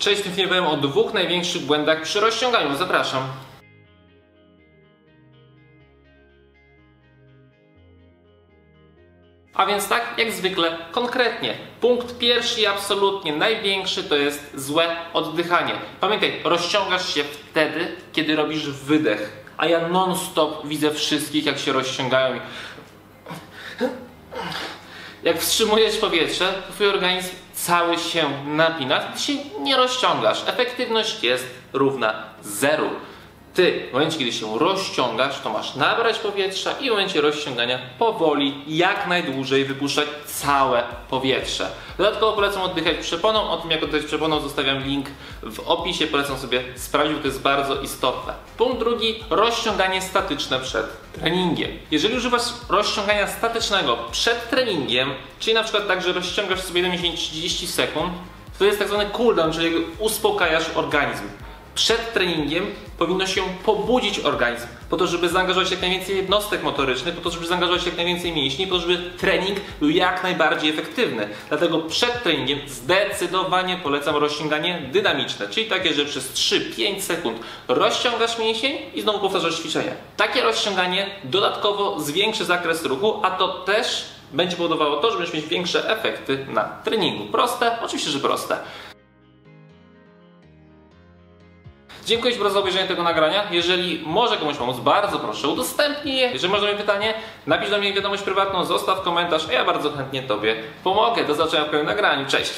Cześć, w tym filmie powiem o dwóch największych błędach przy rozciąganiu. Zapraszam. A więc tak, jak zwykle, konkretnie. Punkt pierwszy i absolutnie największy to jest złe oddychanie. Pamiętaj, rozciągasz się wtedy, kiedy robisz wydech. A ja non-stop widzę wszystkich, jak się rozciągają. Jak wstrzymujesz powietrze, to twój organizm cały się napina, ty się nie rozciągasz. Efektywność jest równa zeru. Ty, w momencie, kiedy się rozciągasz, to masz nabrać powietrza i w momencie rozciągania powoli, jak najdłużej wypuszczać całe powietrze. Dodatkowo polecam oddychać przeponą. O tym, jak oddychać przeponą, zostawiam link w opisie. Polecam sobie sprawdzić, bo to jest bardzo istotne. Punkt drugi, rozciąganie statyczne przed treningiem. Jeżeli używasz rozciągania statycznego przed treningiem, czyli na przykład tak, że rozciągasz sobie 30 sekund, to jest tak zwany cooldown, czyli uspokajasz organizm przed treningiem powinno się pobudzić organizm, po to, żeby zaangażować jak najwięcej jednostek motorycznych, po to, żeby zaangażować jak najwięcej mięśni, po to, żeby trening był jak najbardziej efektywny. Dlatego przed treningiem zdecydowanie polecam rozciąganie dynamiczne, czyli takie, że przez 3-5 sekund rozciągasz mięsień i znowu powtarzasz ćwiczenie. Takie rozciąganie dodatkowo zwiększy zakres ruchu, a to też będzie powodowało to, że będziesz mieć większe efekty na treningu. Proste? Oczywiście, że proste. Dziękuję Ci bardzo za obejrzenie tego nagrania. Jeżeli może komuś pomóc, bardzo proszę, udostępnij je. Jeżeli masz do mnie pytanie, napisz do mnie wiadomość prywatną, zostaw komentarz, a ja bardzo chętnie Tobie pomogę. Do zobaczenia w kolejnym nagraniu. Cześć!